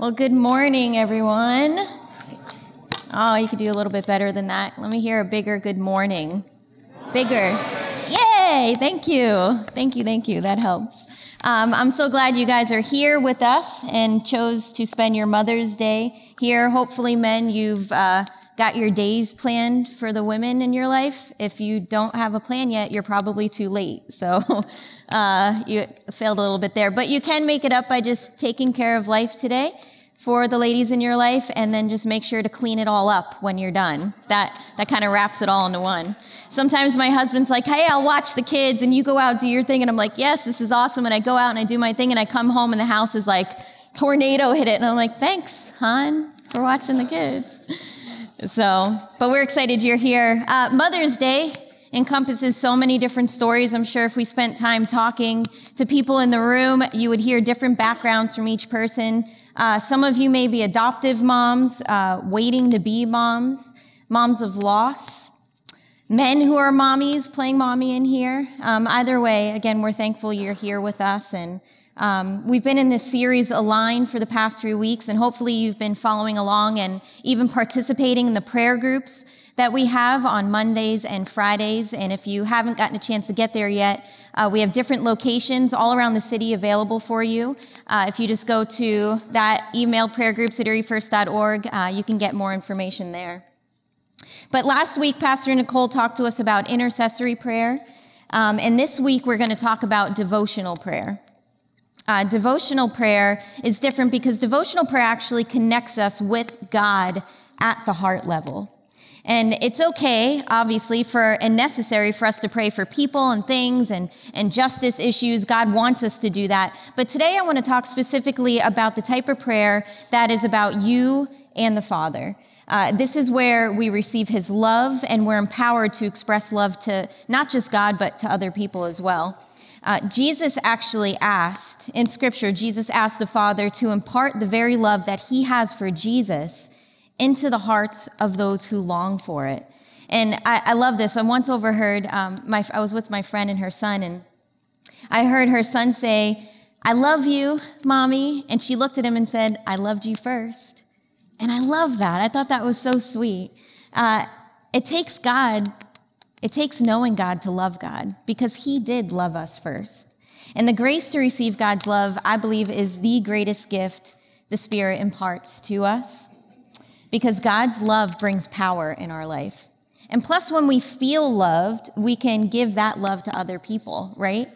Well, good morning, everyone. Oh, you could do a little bit better than that. Let me hear a bigger good morning. Bigger. Yay! Thank you. Thank you, thank you. That helps. Um, I'm so glad you guys are here with us and chose to spend your Mother's Day here. Hopefully, men, you've uh, got your days planned for the women in your life. If you don't have a plan yet, you're probably too late. So uh, you failed a little bit there. But you can make it up by just taking care of life today for the ladies in your life and then just make sure to clean it all up when you're done. That, that kind of wraps it all into one. Sometimes my husband's like, hey, I'll watch the kids and you go out, do your thing. And I'm like, yes, this is awesome. And I go out and I do my thing and I come home and the house is like, tornado hit it. And I'm like, thanks, hon, for watching the kids. So, but we're excited you're here. Uh, Mother's Day encompasses so many different stories. I'm sure if we spent time talking to people in the room, you would hear different backgrounds from each person. Uh, some of you may be adoptive moms, uh, waiting to be moms, moms of loss, men who are mommies playing mommy in here. Um, either way, again, we're thankful you're here with us. And um, we've been in this series Align for the past three weeks, and hopefully you've been following along and even participating in the prayer groups that we have on Mondays and Fridays. And if you haven't gotten a chance to get there yet, uh, we have different locations all around the city available for you. Uh, if you just go to that email prayer groups at uh, you can get more information there. But last week, Pastor Nicole talked to us about intercessory prayer. Um, and this week, we're going to talk about devotional prayer. Uh, devotional prayer is different because devotional prayer actually connects us with God at the heart level. And it's okay, obviously, for and necessary for us to pray for people and things and, and justice issues. God wants us to do that. But today I want to talk specifically about the type of prayer that is about you and the Father. Uh, this is where we receive his love and we're empowered to express love to not just God, but to other people as well. Uh, Jesus actually asked, in scripture, Jesus asked the Father to impart the very love that he has for Jesus into the hearts of those who long for it. And I, I love this. I once overheard, um, my, I was with my friend and her son, and I heard her son say, I love you, mommy. And she looked at him and said, I loved you first. And I love that. I thought that was so sweet. Uh, it takes God, it takes knowing God to love God because He did love us first. And the grace to receive God's love, I believe, is the greatest gift the Spirit imparts to us because God's love brings power in our life. And plus, when we feel loved, we can give that love to other people, right?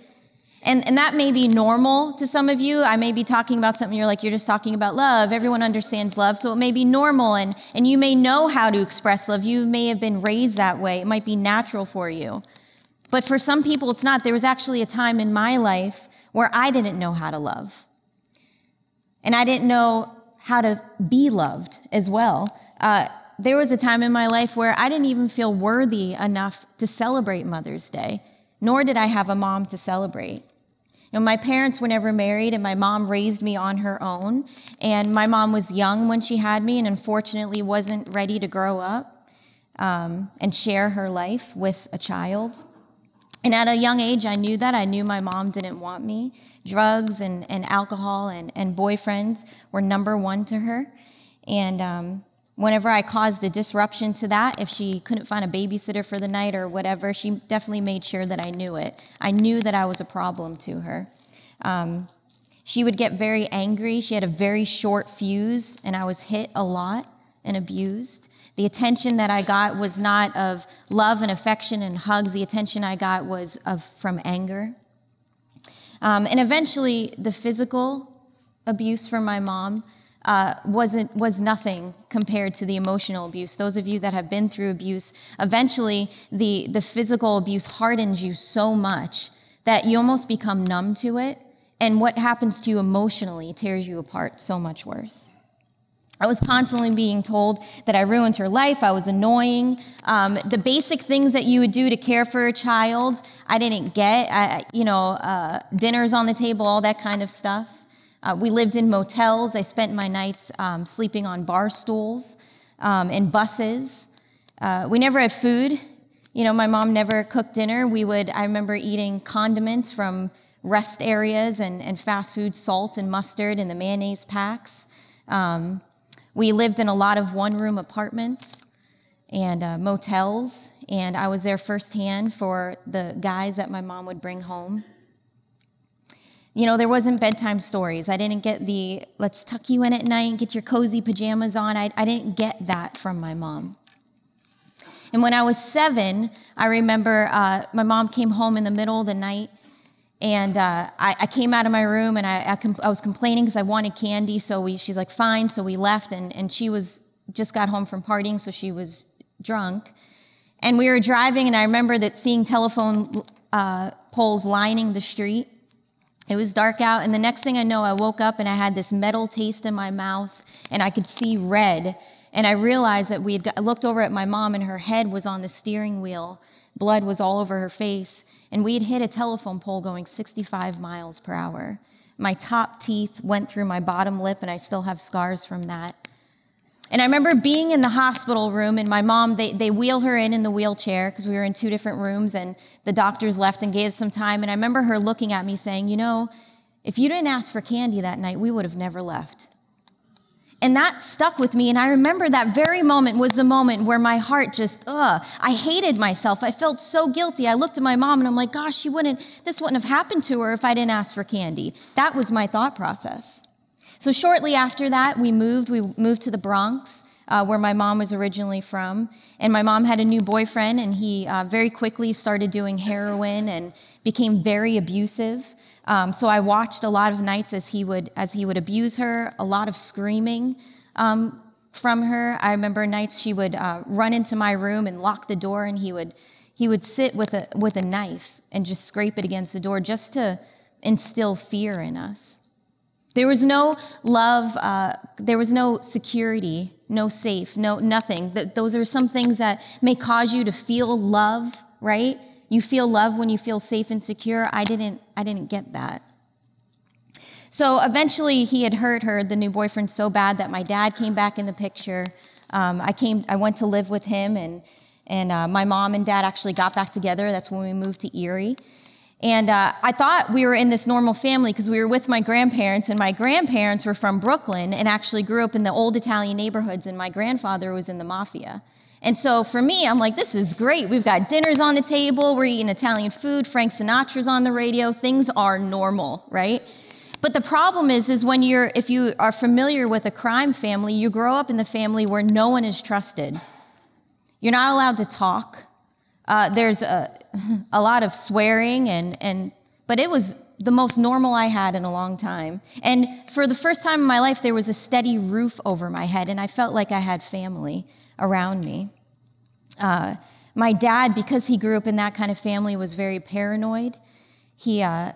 And, and that may be normal to some of you. I may be talking about something you're like, you're just talking about love. Everyone understands love. So it may be normal and, and you may know how to express love. You may have been raised that way. It might be natural for you. But for some people, it's not. There was actually a time in my life where I didn't know how to love. And I didn't know how to be loved as well. Uh, there was a time in my life where I didn't even feel worthy enough to celebrate Mother's Day, nor did I have a mom to celebrate. You know, my parents were never married, and my mom raised me on her own. And my mom was young when she had me, and unfortunately wasn't ready to grow up um, and share her life with a child. And at a young age, I knew that. I knew my mom didn't want me. Drugs and, and alcohol and, and boyfriends were number one to her. And um, whenever I caused a disruption to that, if she couldn't find a babysitter for the night or whatever, she definitely made sure that I knew it. I knew that I was a problem to her. Um, she would get very angry. She had a very short fuse, and I was hit a lot and abused. The attention that I got was not of love and affection and hugs. The attention I got was of from anger. Um, and eventually, the physical abuse from my mom uh, wasn't was nothing compared to the emotional abuse. Those of you that have been through abuse, eventually the the physical abuse hardens you so much that you almost become numb to it, and what happens to you emotionally tears you apart so much worse. I was constantly being told that I ruined her life. I was annoying. Um, the basic things that you would do to care for a child, I didn't get. I, you know, uh, dinners on the table, all that kind of stuff. Uh, we lived in motels. I spent my nights um, sleeping on bar stools um, in buses. Uh, we never had food. You know, my mom never cooked dinner. We would. I remember eating condiments from rest areas and, and fast food, salt and mustard, and the mayonnaise packs. Um, we lived in a lot of one room apartments and uh, motels, and I was there firsthand for the guys that my mom would bring home. You know, there wasn't bedtime stories. I didn't get the let's tuck you in at night, get your cozy pajamas on. I, I didn't get that from my mom. And when I was seven, I remember uh, my mom came home in the middle of the night, and uh, I, I, came out of my room and I, I, com- I was complaining because I wanted candy. So we, she's like, fine. So we left, and, and she was just got home from partying, so she was drunk. And we were driving, and I remember that seeing telephone uh, poles lining the street. It was dark out, and the next thing I know, I woke up and I had this metal taste in my mouth, and I could see red. And I realized that we had got, looked over at my mom, and her head was on the steering wheel. Blood was all over her face, and we had hit a telephone pole going 65 miles per hour. My top teeth went through my bottom lip, and I still have scars from that. And I remember being in the hospital room, and my mom, they, they wheel her in in the wheelchair because we were in two different rooms, and the doctors left and gave us some time. And I remember her looking at me saying, You know, if you didn't ask for candy that night, we would have never left. And that stuck with me. And I remember that very moment was the moment where my heart just, ugh, I hated myself. I felt so guilty. I looked at my mom and I'm like, gosh, she wouldn't, this wouldn't have happened to her if I didn't ask for candy. That was my thought process. So shortly after that, we moved. We moved to the Bronx, uh, where my mom was originally from. And my mom had a new boyfriend, and he uh, very quickly started doing heroin and became very abusive. Um, so I watched a lot of nights as he would as he would abuse her, a lot of screaming um, from her. I remember nights she would uh, run into my room and lock the door, and he would he would sit with a with a knife and just scrape it against the door just to instill fear in us. There was no love, uh, there was no security, no safe, no nothing. those are some things that may cause you to feel love, right? You feel love when you feel safe and secure. I didn't, I didn't get that. So eventually he had hurt her, the new boyfriend, so bad that my dad came back in the picture. Um, I came, I went to live with him and, and uh, my mom and dad actually got back together. That's when we moved to Erie. And uh, I thought we were in this normal family because we were with my grandparents, and my grandparents were from Brooklyn and actually grew up in the old Italian neighborhoods, and my grandfather was in the mafia. And so for me, I'm like, this is great. We've got dinners on the table, we're eating Italian food, Frank Sinatra's on the radio, things are normal, right? But the problem is, is when you're, if you are familiar with a crime family, you grow up in the family where no one is trusted. You're not allowed to talk. Uh, there's a, a lot of swearing and, and but it was the most normal I had in a long time. And for the first time in my life, there was a steady roof over my head, and I felt like I had family around me. Uh, my dad, because he grew up in that kind of family, was very paranoid. He, uh,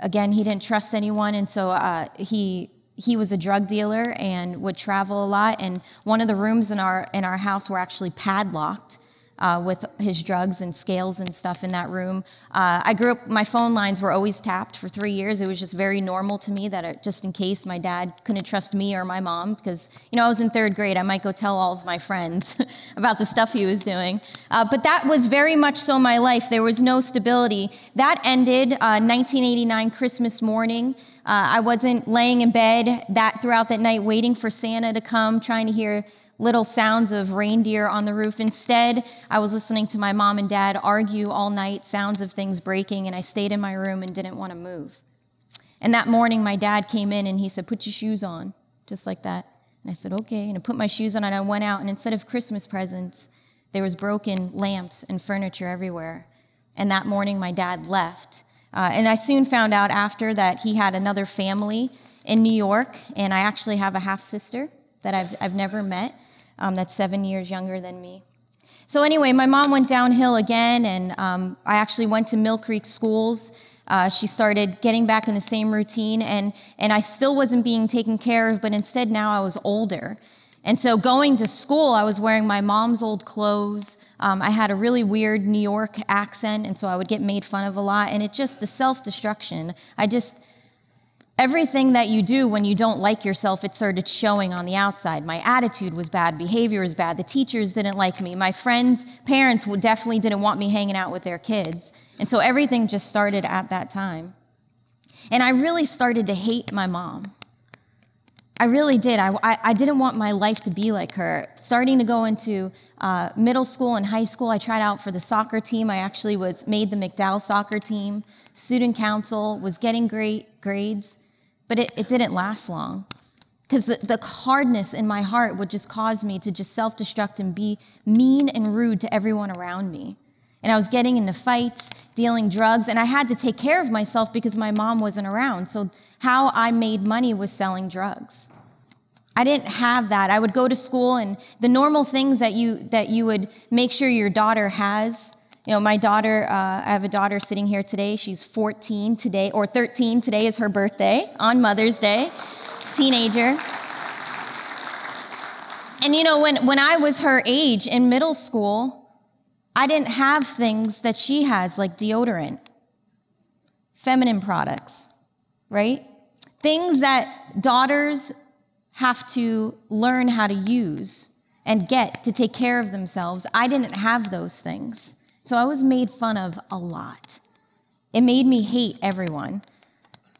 again, he didn't trust anyone, and so uh, he he was a drug dealer and would travel a lot. And one of the rooms in our in our house were actually padlocked uh, with his drugs and scales and stuff in that room. Uh, I grew up, my phone lines were always tapped for three years. It was just very normal to me that it, just in case my dad couldn't trust me or my mom, because, you know, I was in third grade, I might go tell all of my friends about the stuff he was doing. Uh, but that was very much so my life. There was no stability. That ended 1989 uh, Christmas morning. Uh, I wasn't laying in bed that throughout that night waiting for Santa to come, trying to hear little sounds of reindeer on the roof. Instead, I was listening to my mom and dad argue all night, sounds of things breaking, and I stayed in my room and didn't want to move. And that morning, my dad came in and he said, Put your shoes on, just like that. And I said, Okay. And I put my shoes on and I went out, and instead of Christmas presents, there was broken lamps and furniture everywhere. And that morning, my dad left. Uh, and I soon found out after that he had another family in New York, and I actually have a half sister that I've, I've never met um, that's seven years younger than me. So, anyway, my mom went downhill again, and um, I actually went to Millcreek schools. Uh, she started getting back in the same routine, and, and I still wasn't being taken care of, but instead now I was older. And so, going to school, I was wearing my mom's old clothes. Um, I had a really weird New York accent, and so I would get made fun of a lot. And it just, the self destruction, I just, Everything that you do when you don't like yourself, it started showing on the outside. My attitude was bad, behavior was bad, the teachers didn't like me, my friends' parents definitely didn't want me hanging out with their kids. And so everything just started at that time. And I really started to hate my mom. I really did. I, I, I, didn't want my life to be like her. Starting to go into uh, middle school and high school, I tried out for the soccer team. I actually was made the McDowell soccer team. Student council was getting great grades, but it, it didn't last long because the, the hardness in my heart would just cause me to just self-destruct and be mean and rude to everyone around me. And I was getting into fights, dealing drugs, and I had to take care of myself because my mom wasn't around. So how I made money was selling drugs. I didn't have that. I would go to school and the normal things that you that you would make sure your daughter has. You know, my daughter, uh, I have a daughter sitting here today. She's 14 today, or 13. Today is her birthday on Mother's Day, teenager. And you know, when, when I was her age in middle school, I didn't have things that she has, like deodorant, feminine products right? Things that daughters have to learn how to use and get to take care of themselves. I didn't have those things. So I was made fun of a lot. It made me hate everyone.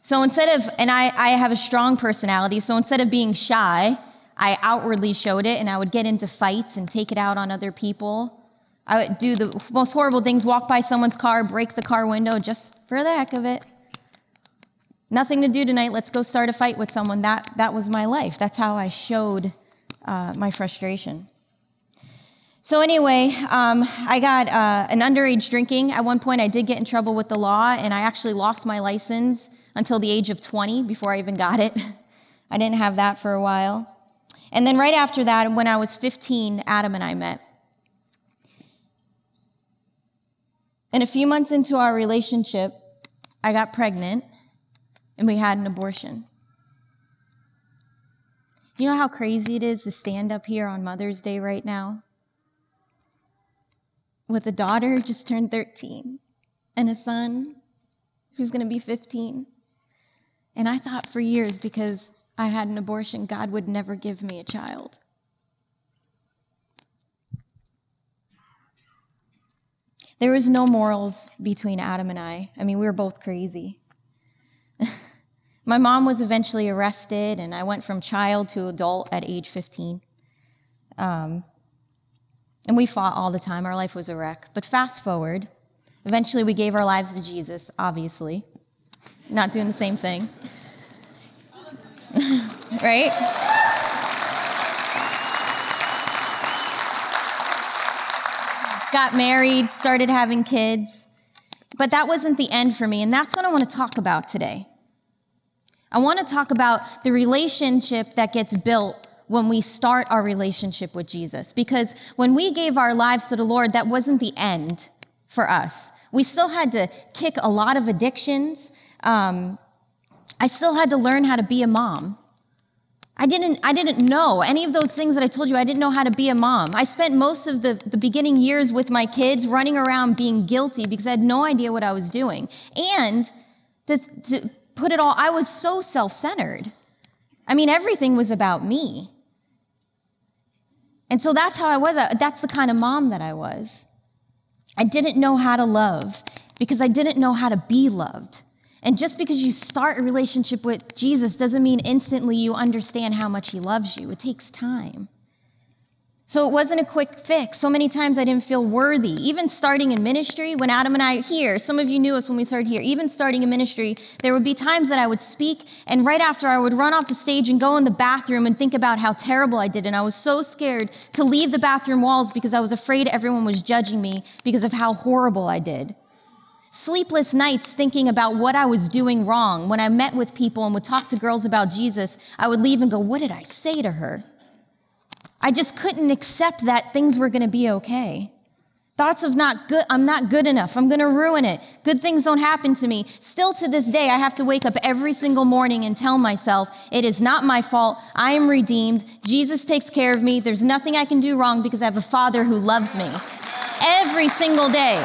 So instead of, and I, I have a strong personality, so instead of being shy, I outwardly showed it and I would get into fights and take it out on other people. I would do the most horrible things walk by someone's car, break the car window just for the heck of it. Nothing to do tonight. Let's go start a fight with someone. That, that was my life. That's how I showed uh, my frustration. So, anyway, um, I got uh, an underage drinking. At one point, I did get in trouble with the law, and I actually lost my license until the age of 20 before I even got it. I didn't have that for a while. And then, right after that, when I was 15, Adam and I met. And a few months into our relationship, I got pregnant and we had an abortion. You know how crazy it is to stand up here on Mother's Day right now? With a daughter who just turned 13 and a son who's going to be 15. And I thought for years because I had an abortion, God would never give me a child. There was no morals between Adam and I. I mean, we were both crazy. My mom was eventually arrested, and I went from child to adult at age 15. Um, and we fought all the time. Our life was a wreck. But fast forward, eventually we gave our lives to Jesus, obviously. Not doing the same thing. right? Got married, started having kids. But that wasn't the end for me, and that's what I want to talk about today. I want to talk about the relationship that gets built when we start our relationship with Jesus. Because when we gave our lives to the Lord, that wasn't the end for us. We still had to kick a lot of addictions. Um, I still had to learn how to be a mom. I didn't, I didn't know any of those things that I told you. I didn't know how to be a mom. I spent most of the, the beginning years with my kids running around being guilty because I had no idea what I was doing. And to, to put it all, I was so self centered. I mean, everything was about me. And so that's how I was. That's the kind of mom that I was. I didn't know how to love because I didn't know how to be loved. And just because you start a relationship with Jesus doesn't mean instantly you understand how much he loves you. It takes time. So it wasn't a quick fix. So many times I didn't feel worthy. Even starting in ministry, when Adam and I are here, some of you knew us when we started here, even starting in ministry, there would be times that I would speak, and right after I would run off the stage and go in the bathroom and think about how terrible I did. And I was so scared to leave the bathroom walls because I was afraid everyone was judging me because of how horrible I did. Sleepless nights thinking about what I was doing wrong. When I met with people and would talk to girls about Jesus, I would leave and go, What did I say to her? I just couldn't accept that things were going to be okay. Thoughts of not good, I'm not good enough. I'm going to ruin it. Good things don't happen to me. Still to this day, I have to wake up every single morning and tell myself, it is not my fault. I am redeemed. Jesus takes care of me. There's nothing I can do wrong because I have a father who loves me. Every single day.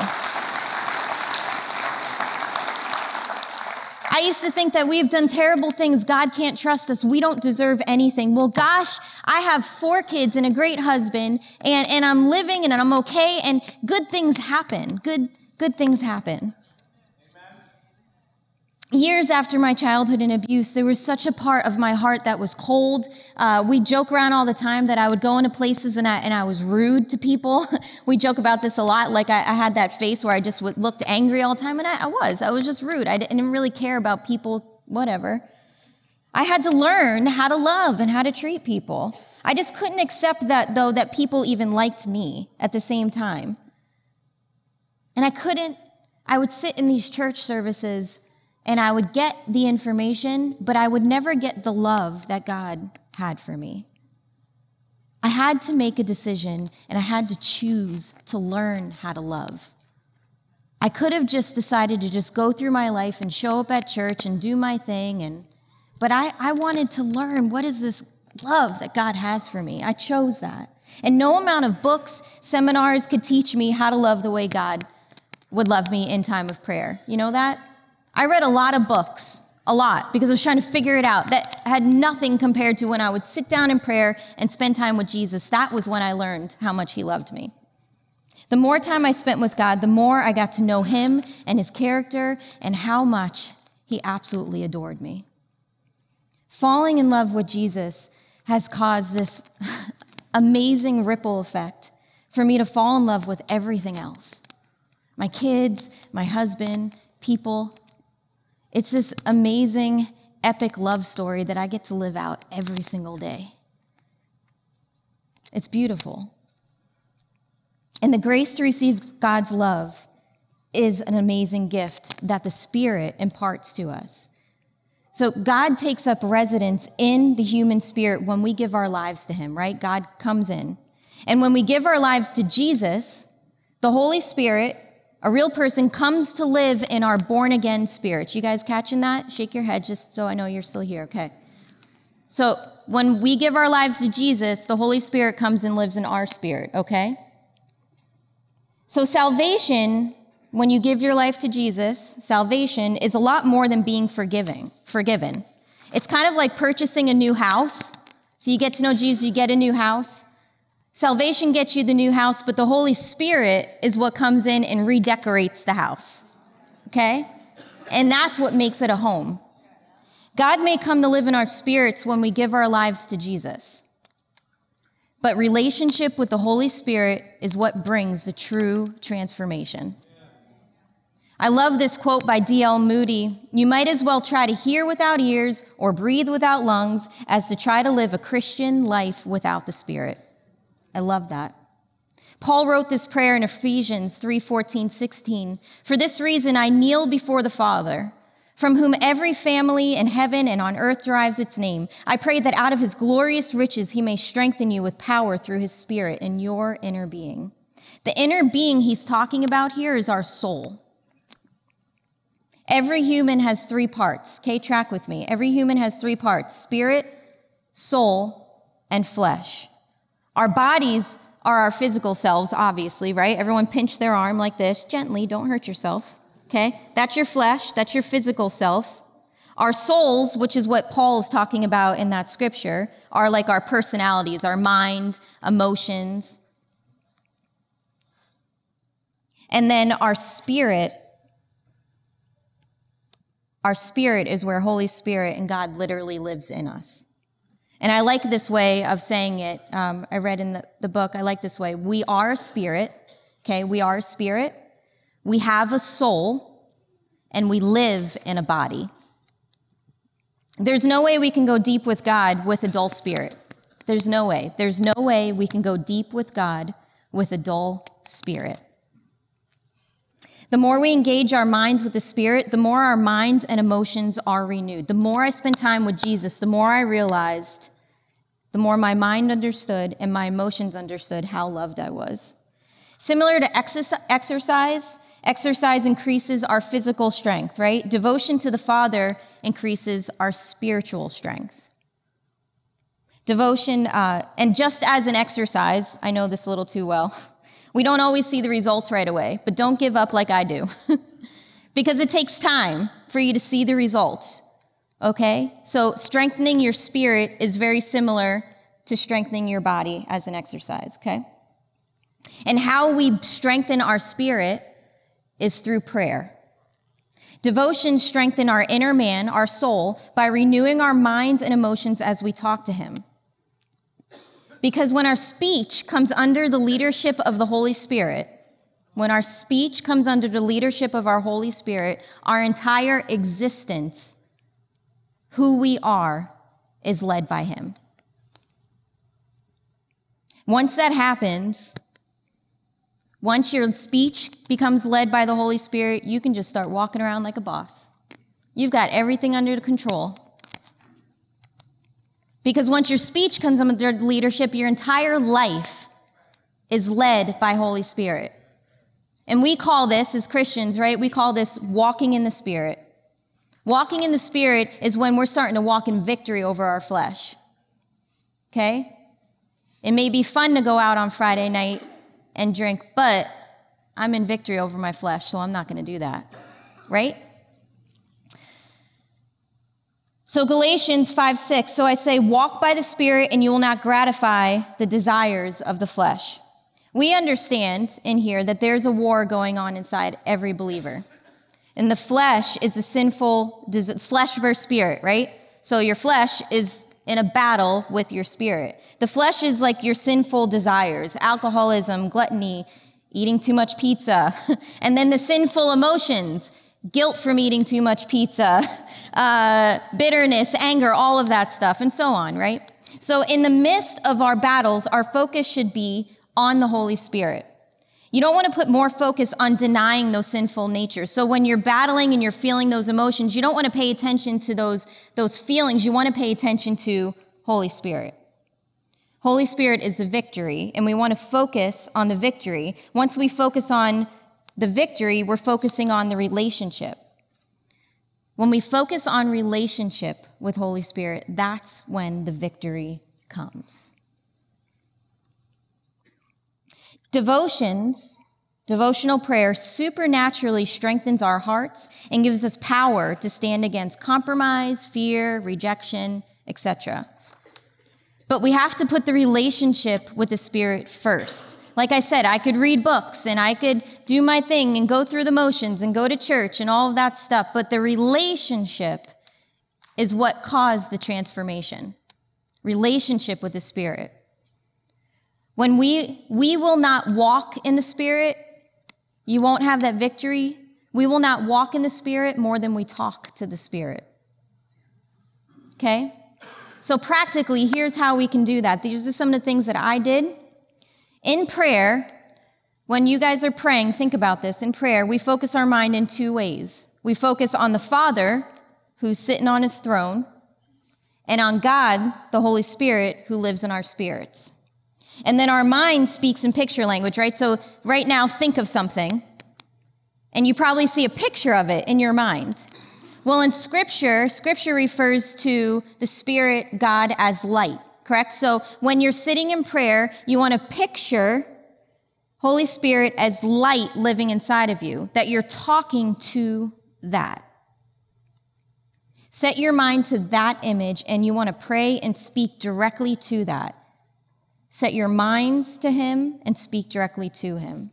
I used to think that we have done terrible things. God can't trust us. We don't deserve anything. Well, gosh, I have four kids and a great husband and, and I'm living and I'm okay and good things happen. Good, good things happen. Years after my childhood and abuse, there was such a part of my heart that was cold. Uh, we joke around all the time that I would go into places and I, and I was rude to people. we joke about this a lot. Like I, I, had that face where I just looked angry all the time, and I, I was. I was just rude. I didn't really care about people, whatever. I had to learn how to love and how to treat people. I just couldn't accept that, though, that people even liked me at the same time. And I couldn't, I would sit in these church services and I would get the information, but I would never get the love that God had for me. I had to make a decision and I had to choose to learn how to love. I could have just decided to just go through my life and show up at church and do my thing and but I, I wanted to learn what is this love that God has for me. I chose that. And no amount of books, seminars could teach me how to love the way God would love me in time of prayer. You know that? I read a lot of books, a lot, because I was trying to figure it out. That had nothing compared to when I would sit down in prayer and spend time with Jesus. That was when I learned how much He loved me. The more time I spent with God, the more I got to know Him and His character and how much He absolutely adored me. Falling in love with Jesus has caused this amazing ripple effect for me to fall in love with everything else my kids, my husband, people, it's this amazing, epic love story that I get to live out every single day. It's beautiful. And the grace to receive God's love is an amazing gift that the Spirit imparts to us. So, God takes up residence in the human spirit when we give our lives to Him, right? God comes in. And when we give our lives to Jesus, the Holy Spirit a real person comes to live in our born again spirit. You guys catching that? Shake your head just so I know you're still here. Okay. So when we give our lives to Jesus, the Holy Spirit comes and lives in our spirit, okay? So salvation, when you give your life to Jesus, salvation is a lot more than being forgiving, forgiven. It's kind of like purchasing a new house. So you get to know Jesus, you get a new house. Salvation gets you the new house, but the Holy Spirit is what comes in and redecorates the house. Okay? And that's what makes it a home. God may come to live in our spirits when we give our lives to Jesus. But relationship with the Holy Spirit is what brings the true transformation. I love this quote by D.L. Moody You might as well try to hear without ears or breathe without lungs as to try to live a Christian life without the Spirit. I love that. Paul wrote this prayer in Ephesians 3 14, 16. For this reason, I kneel before the Father, from whom every family in heaven and on earth derives its name. I pray that out of his glorious riches, he may strengthen you with power through his Spirit in your inner being. The inner being he's talking about here is our soul. Every human has three parts. Okay, track with me. Every human has three parts spirit, soul, and flesh. Our bodies are our physical selves, obviously, right? Everyone pinch their arm like this, gently, don't hurt yourself. Okay? That's your flesh, that's your physical self. Our souls, which is what Paul is talking about in that scripture, are like our personalities, our mind, emotions. And then our spirit, our spirit is where Holy Spirit and God literally lives in us. And I like this way of saying it. Um, I read in the, the book, I like this way. We are a spirit, okay? We are a spirit. We have a soul, and we live in a body. There's no way we can go deep with God with a dull spirit. There's no way. There's no way we can go deep with God with a dull spirit. The more we engage our minds with the Spirit, the more our minds and emotions are renewed. The more I spend time with Jesus, the more I realized the more my mind understood and my emotions understood how loved I was. Similar to exercise, exercise increases our physical strength, right? Devotion to the Father increases our spiritual strength. Devotion, uh, and just as an exercise, I know this a little too well, we don't always see the results right away, but don't give up like I do. because it takes time for you to see the results. Okay? So strengthening your spirit is very similar to strengthening your body as an exercise, okay? And how we strengthen our spirit is through prayer. Devotion strengthen our inner man, our soul, by renewing our minds and emotions as we talk to Him. Because when our speech comes under the leadership of the Holy Spirit, when our speech comes under the leadership of our Holy Spirit, our entire existence, who we are, is led by Him. Once that happens, once your speech becomes led by the Holy Spirit, you can just start walking around like a boss. You've got everything under control. Because once your speech comes under leadership, your entire life is led by Holy Spirit. And we call this, as Christians, right? We call this walking in the Spirit. Walking in the Spirit is when we're starting to walk in victory over our flesh. Okay? It may be fun to go out on Friday night and drink, but I'm in victory over my flesh, so I'm not going to do that. Right? So, Galatians 5 6. So I say, walk by the Spirit, and you will not gratify the desires of the flesh. We understand in here that there's a war going on inside every believer. And the flesh is a sinful, flesh versus spirit, right? So your flesh is in a battle with your spirit. The flesh is like your sinful desires, alcoholism, gluttony, eating too much pizza, and then the sinful emotions, guilt from eating too much pizza, uh, bitterness, anger, all of that stuff, and so on, right? So, in the midst of our battles, our focus should be on the Holy Spirit. You don't want to put more focus on denying those sinful natures. So when you're battling and you're feeling those emotions, you don't want to pay attention to those, those feelings. You want to pay attention to Holy Spirit. Holy Spirit is the victory, and we want to focus on the victory. Once we focus on the victory, we're focusing on the relationship. When we focus on relationship with Holy Spirit, that's when the victory comes. Devotions, devotional prayer supernaturally strengthens our hearts and gives us power to stand against compromise, fear, rejection, etc. But we have to put the relationship with the Spirit first. Like I said, I could read books and I could do my thing and go through the motions and go to church and all of that stuff, but the relationship is what caused the transformation. Relationship with the Spirit. When we, we will not walk in the Spirit, you won't have that victory. We will not walk in the Spirit more than we talk to the Spirit. Okay? So, practically, here's how we can do that. These are some of the things that I did. In prayer, when you guys are praying, think about this. In prayer, we focus our mind in two ways. We focus on the Father, who's sitting on his throne, and on God, the Holy Spirit, who lives in our spirits. And then our mind speaks in picture language, right? So right now, think of something, and you probably see a picture of it in your mind. Well, in Scripture, Scripture refers to the Spirit, God, as light, correct? So when you're sitting in prayer, you want to picture Holy Spirit as light living inside of you, that you're talking to that. Set your mind to that image, and you want to pray and speak directly to that. Set your minds to Him and speak directly to Him.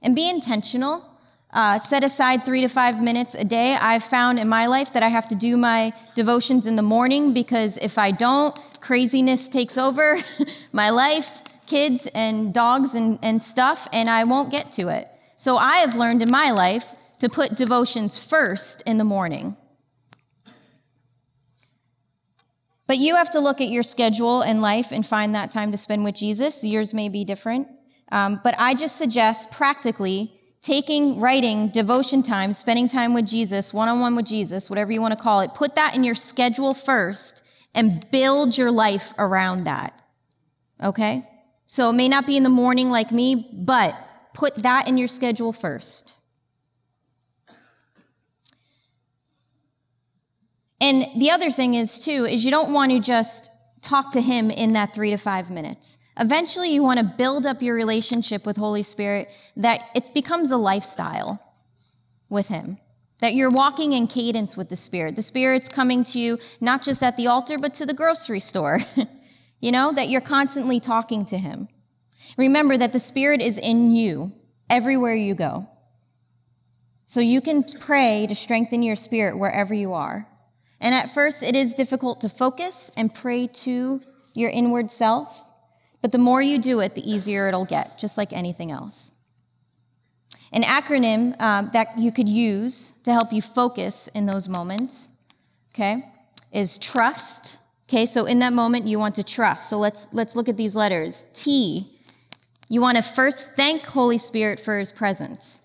And be intentional. Uh, set aside three to five minutes a day. I've found in my life that I have to do my devotions in the morning because if I don't, craziness takes over my life, kids and dogs and, and stuff, and I won't get to it. So I have learned in my life to put devotions first in the morning. But you have to look at your schedule and life and find that time to spend with Jesus. Yours may be different. Um, but I just suggest practically taking, writing, devotion time, spending time with Jesus, one on one with Jesus, whatever you want to call it, put that in your schedule first and build your life around that. Okay? So it may not be in the morning like me, but put that in your schedule first. And the other thing is, too, is you don't want to just talk to Him in that three to five minutes. Eventually, you want to build up your relationship with Holy Spirit that it becomes a lifestyle with Him. That you're walking in cadence with the Spirit. The Spirit's coming to you not just at the altar, but to the grocery store. you know, that you're constantly talking to Him. Remember that the Spirit is in you everywhere you go. So you can pray to strengthen your spirit wherever you are. And at first, it is difficult to focus and pray to your inward self, but the more you do it, the easier it'll get, just like anything else. An acronym uh, that you could use to help you focus in those moments, okay, is trust. Okay, so in that moment, you want to trust. So let's, let's look at these letters. T, you want to first thank Holy Spirit for his presence.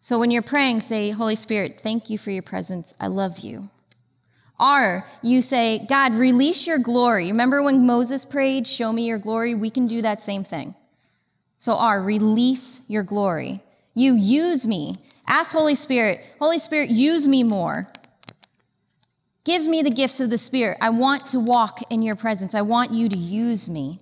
So when you're praying, say, Holy Spirit, thank you for your presence. I love you. R, you say, God, release your glory. Remember when Moses prayed, Show me your glory? We can do that same thing. So, R, release your glory. You use me. Ask Holy Spirit, Holy Spirit, use me more. Give me the gifts of the Spirit. I want to walk in your presence. I want you to use me.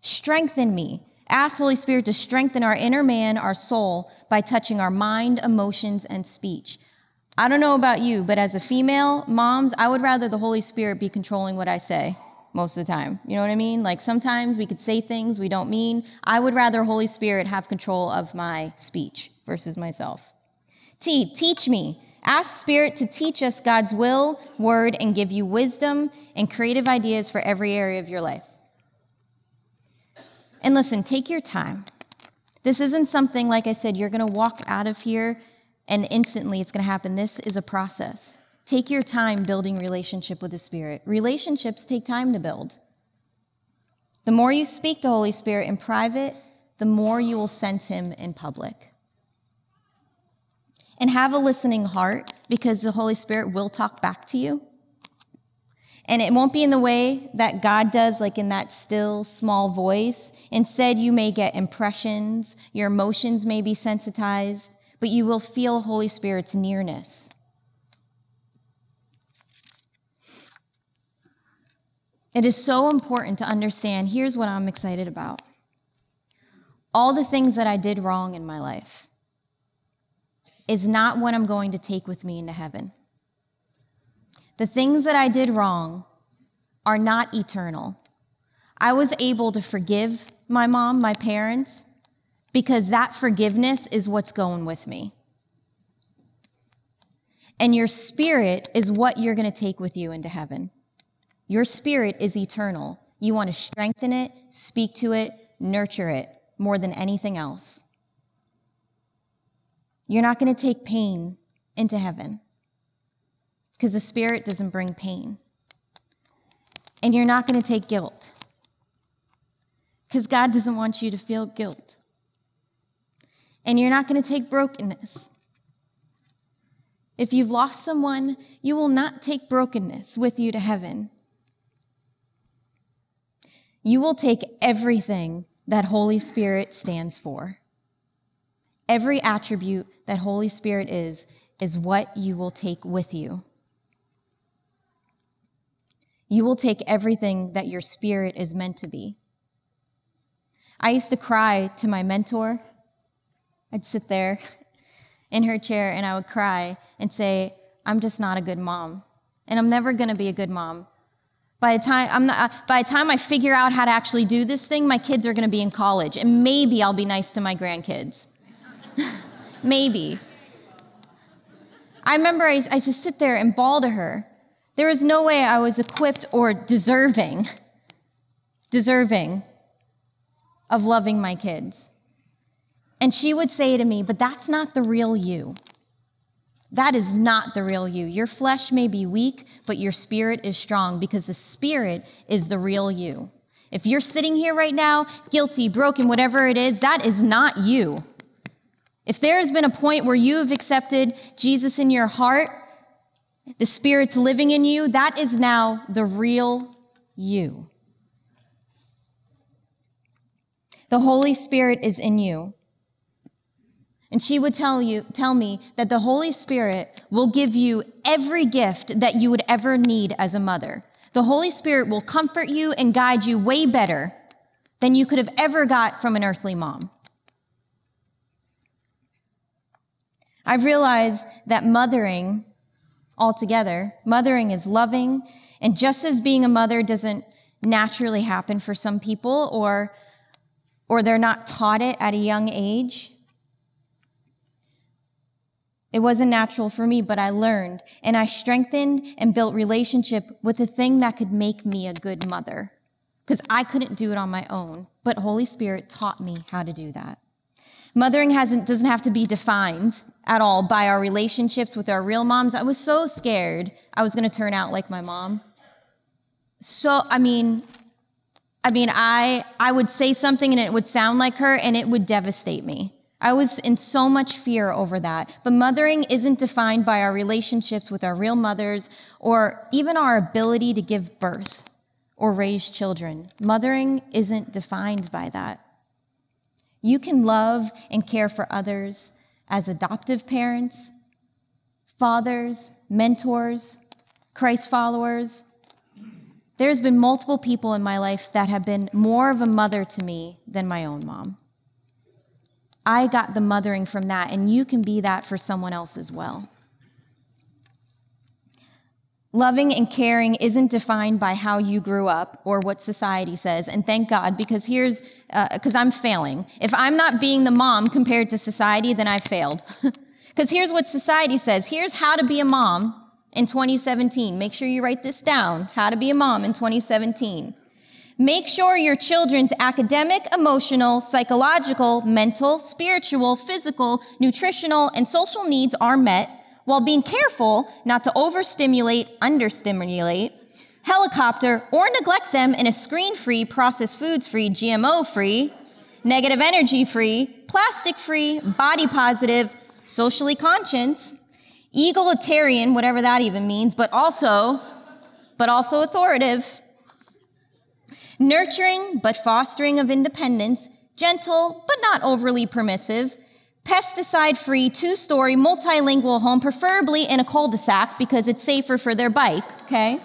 Strengthen me. Ask Holy Spirit to strengthen our inner man, our soul, by touching our mind, emotions, and speech. I don't know about you, but as a female, moms, I would rather the Holy Spirit be controlling what I say most of the time. You know what I mean? Like sometimes we could say things we don't mean. I would rather Holy Spirit have control of my speech versus myself. T, teach me. Ask Spirit to teach us God's will, word, and give you wisdom and creative ideas for every area of your life. And listen, take your time. This isn't something, like I said, you're going to walk out of here and instantly it's going to happen. This is a process. Take your time building relationship with the Spirit. Relationships take time to build. The more you speak to the Holy Spirit in private, the more you will sense Him in public. And have a listening heart because the Holy Spirit will talk back to you. And it won't be in the way that God does, like in that still, small voice. Instead, you may get impressions, your emotions may be sensitized, but you will feel Holy Spirit's nearness. It is so important to understand here's what I'm excited about all the things that I did wrong in my life is not what I'm going to take with me into heaven. The things that I did wrong are not eternal. I was able to forgive my mom, my parents, because that forgiveness is what's going with me. And your spirit is what you're going to take with you into heaven. Your spirit is eternal. You want to strengthen it, speak to it, nurture it more than anything else. You're not going to take pain into heaven because the spirit doesn't bring pain. And you're not going to take guilt because God doesn't want you to feel guilt and you're not going to take brokenness. If you've lost someone, you will not take brokenness with you to heaven. You will take everything that Holy Spirit stands for. Every attribute that Holy Spirit is, is what you will take with you. You will take everything that your spirit is meant to be. I used to cry to my mentor I'd sit there in her chair and I would cry and say, I'm just not a good mom. And I'm never going to be a good mom. By the time I'm not, uh, by the time I figure out how to actually do this thing, my kids are going to be in college, and maybe I'll be nice to my grandkids. maybe. I remember I, I used to sit there and bawl to her. There was no way I was equipped or deserving, deserving of loving my kids. And she would say to me, But that's not the real you. That is not the real you. Your flesh may be weak, but your spirit is strong because the spirit is the real you. If you're sitting here right now, guilty, broken, whatever it is, that is not you. If there has been a point where you have accepted Jesus in your heart, the Spirit's living in you, that is now the real you. The Holy Spirit is in you. And she would tell you, tell me that the Holy Spirit will give you every gift that you would ever need as a mother. The Holy Spirit will comfort you and guide you way better than you could have ever got from an earthly mom. I've realized that mothering altogether, mothering is loving, and just as being a mother doesn't naturally happen for some people or or they're not taught it at a young age, It wasn't natural for me, but I learned and I strengthened and built relationship with the thing that could make me a good mother. Because I couldn't do it on my own, but Holy Spirit taught me how to do that. Mothering doesn't have to be defined at all by our relationships with our real moms. I was so scared I was going to turn out like my mom. So, I mean, I mean, I, I would say something and it would sound like her and it would devastate me. I was in so much fear over that. But mothering isn't defined by our relationships with our real mothers or even our ability to give birth or raise children. Mothering isn't defined by that. You can love and care for others as adoptive parents, fathers, mentors, Christ followers. There's been multiple people in my life that have been more of a mother to me than my own mom. I got the mothering from that, and you can be that for someone else as well. Loving and caring isn't defined by how you grew up or what society says. And thank God, because here's, because uh, I'm failing. If I'm not being the mom compared to society, then I failed. Because here's what society says here's how to be a mom in 2017. Make sure you write this down how to be a mom in 2017. Make sure your children's academic, emotional, psychological, mental, spiritual, physical, nutritional, and social needs are met while being careful not to overstimulate, understimulate, helicopter, or neglect them in a screen free, processed foods free, GMO free, negative energy free, plastic free, body positive, socially conscious, egalitarian, whatever that even means, but also, but also authoritative, nurturing but fostering of independence, gentle but not overly permissive, pesticide free, two story, multilingual home, preferably in a cul de sac because it's safer for their bike, okay?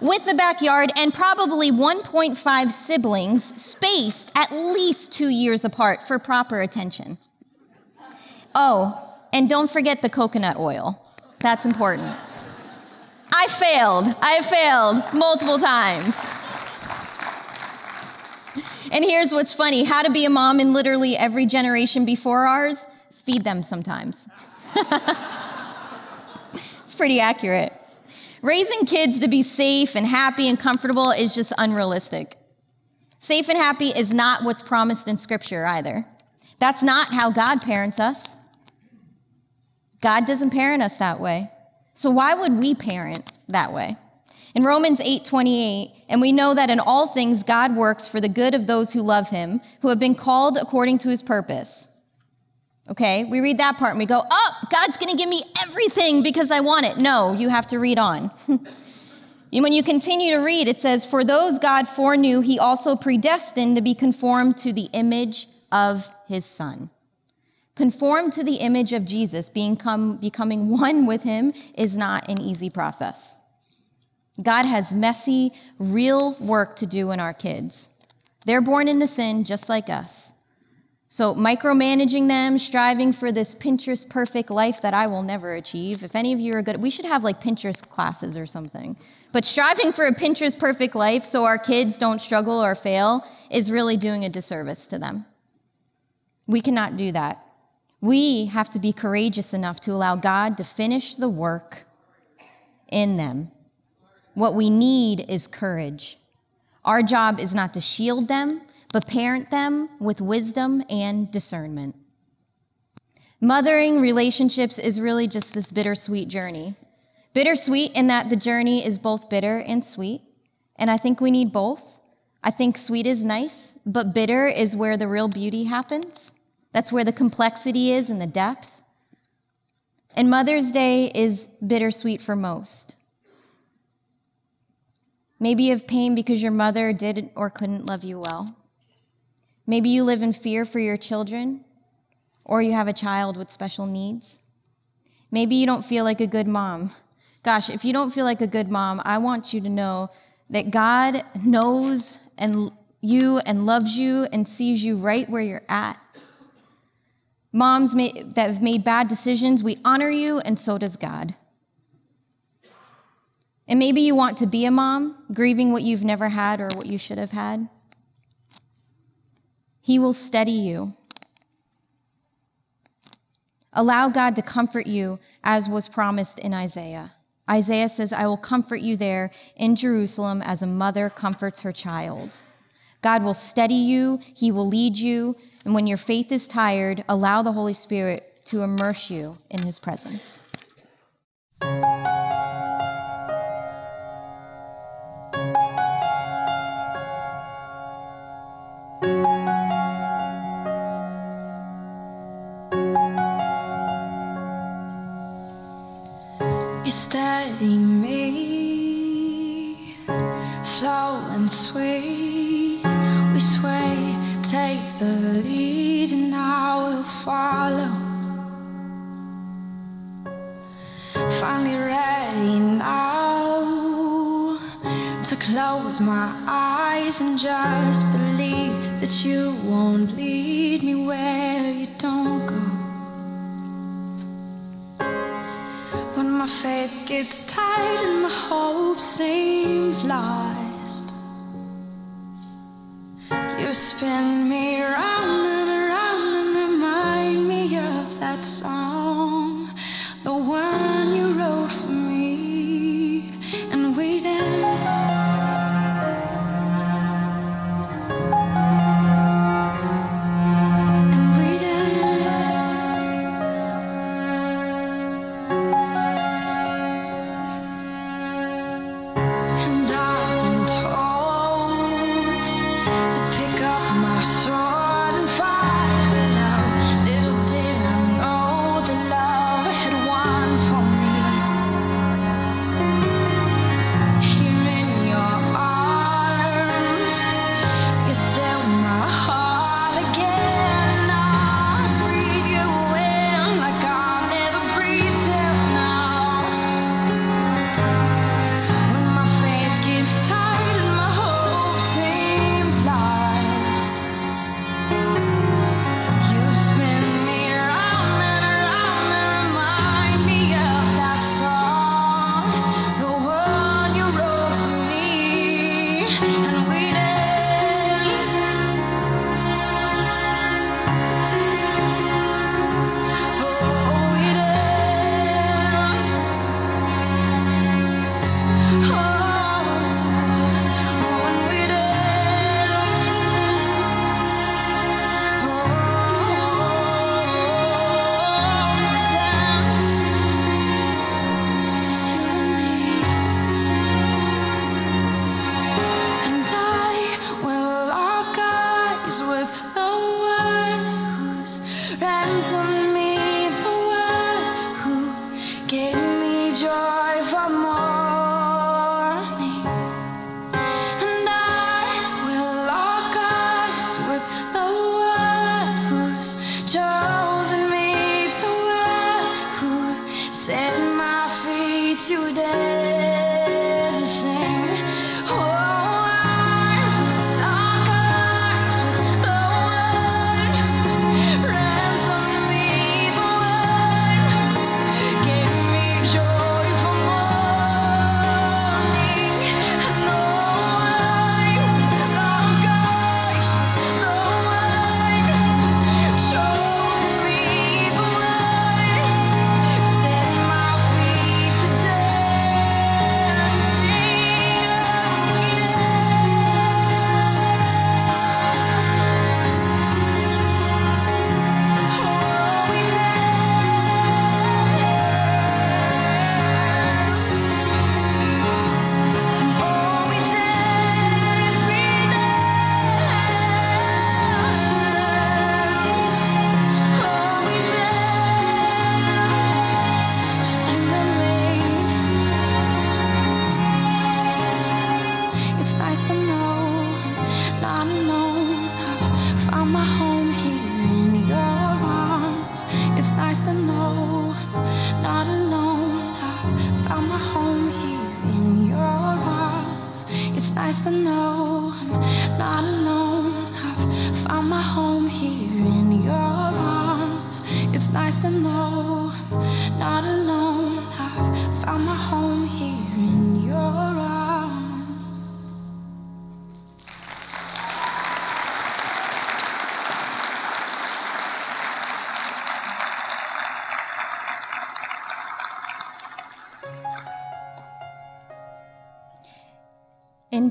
With the backyard and probably 1.5 siblings spaced at least two years apart for proper attention. Oh, and don't forget the coconut oil. That's important. I failed. I failed multiple times. And here's what's funny how to be a mom in literally every generation before ours feed them sometimes. it's pretty accurate. Raising kids to be safe and happy and comfortable is just unrealistic. Safe and happy is not what's promised in Scripture either. That's not how God parents us. God doesn't parent us that way. So why would we parent that way? In Romans 8:28, and we know that in all things God works for the good of those who love him, who have been called according to his purpose. Okay, we read that part and we go, "Oh, God's going to give me everything because I want it." No, you have to read on. And when you continue to read, it says, "For those God foreknew, he also predestined to be conformed to the image of his son." Conformed to the image of Jesus, being come, becoming one with him is not an easy process. God has messy, real work to do in our kids. They're born into sin just like us. So, micromanaging them, striving for this Pinterest perfect life that I will never achieve. If any of you are good, we should have like Pinterest classes or something. But striving for a Pinterest perfect life so our kids don't struggle or fail is really doing a disservice to them. We cannot do that. We have to be courageous enough to allow God to finish the work in them. What we need is courage. Our job is not to shield them, but parent them with wisdom and discernment. Mothering relationships is really just this bittersweet journey. Bittersweet in that the journey is both bitter and sweet, and I think we need both. I think sweet is nice, but bitter is where the real beauty happens. That's where the complexity is and the depth. And Mother's Day is bittersweet for most. Maybe you have pain because your mother did or couldn't love you well. Maybe you live in fear for your children, or you have a child with special needs. Maybe you don't feel like a good mom. Gosh, if you don't feel like a good mom, I want you to know that God knows and you and loves you and sees you right where you're at. Moms may, that have made bad decisions, we honor you, and so does God. And maybe you want to be a mom, grieving what you've never had or what you should have had. He will steady you. Allow God to comfort you as was promised in Isaiah. Isaiah says, I will comfort you there in Jerusalem as a mother comforts her child. God will steady you, He will lead you, and when your faith is tired, allow the Holy Spirit to immerse you in His presence.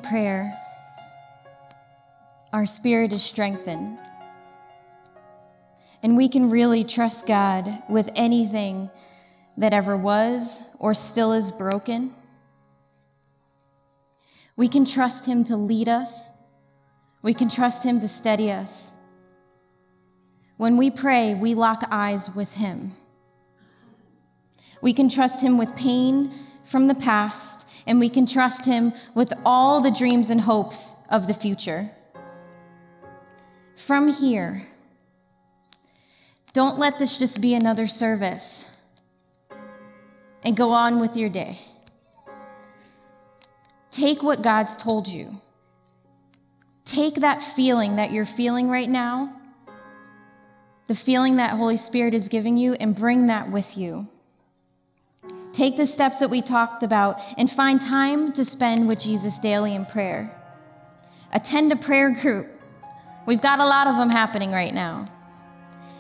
Prayer, our spirit is strengthened. And we can really trust God with anything that ever was or still is broken. We can trust Him to lead us. We can trust Him to steady us. When we pray, we lock eyes with Him. We can trust Him with pain from the past, and we can trust Him with all the dreams and hopes of the future. From here, don't let this just be another service and go on with your day. Take what God's told you. Take that feeling that you're feeling right now, the feeling that Holy Spirit is giving you, and bring that with you. Take the steps that we talked about and find time to spend with Jesus daily in prayer. Attend a prayer group. We've got a lot of them happening right now.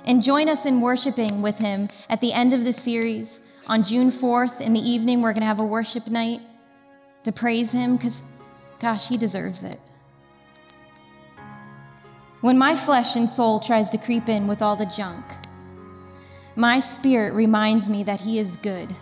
And join us in worshiping with Him at the end of the series on June 4th in the evening. We're going to have a worship night to praise Him because, gosh, He deserves it. When my flesh and soul tries to creep in with all the junk, my spirit reminds me that He is good.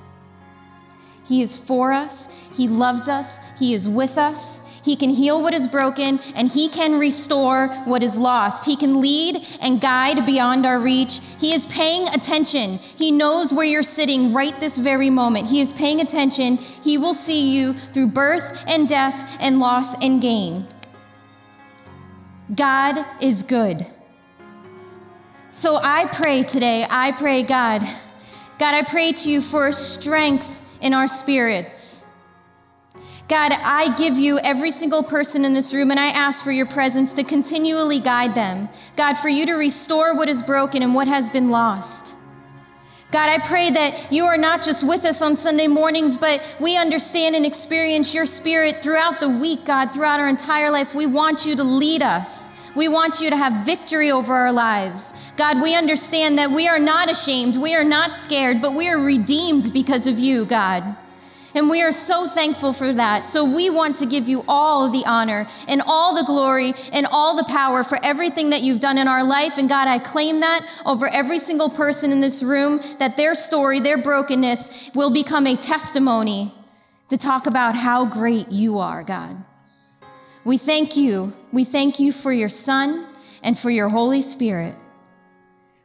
He is for us, He loves us, He is with us, he can heal what is broken, and He can restore what is lost. He can lead and guide beyond our reach. He is paying attention. He knows where you're sitting right this very moment. He is paying attention. He will see you through birth and death and loss and gain. God is good. So I pray today, I pray, God, God, I pray to you for strength in our spirits. God, I give you every single person in this room and I ask for your presence to continually guide them. God, for you to restore what is broken and what has been lost. God, I pray that you are not just with us on Sunday mornings, but we understand and experience your spirit throughout the week, God, throughout our entire life. We want you to lead us. We want you to have victory over our lives. God, we understand that we are not ashamed, we are not scared, but we are redeemed because of you, God. And we are so thankful for that. So we want to give you all the honor and all the glory and all the power for everything that you've done in our life. And God, I claim that over every single person in this room, that their story, their brokenness will become a testimony to talk about how great you are, God. We thank you. We thank you for your Son and for your Holy Spirit.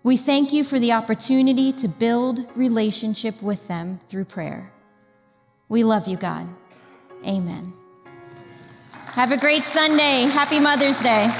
We thank you for the opportunity to build relationship with them through prayer. We love you, God. Amen. Have a great Sunday. Happy Mother's Day.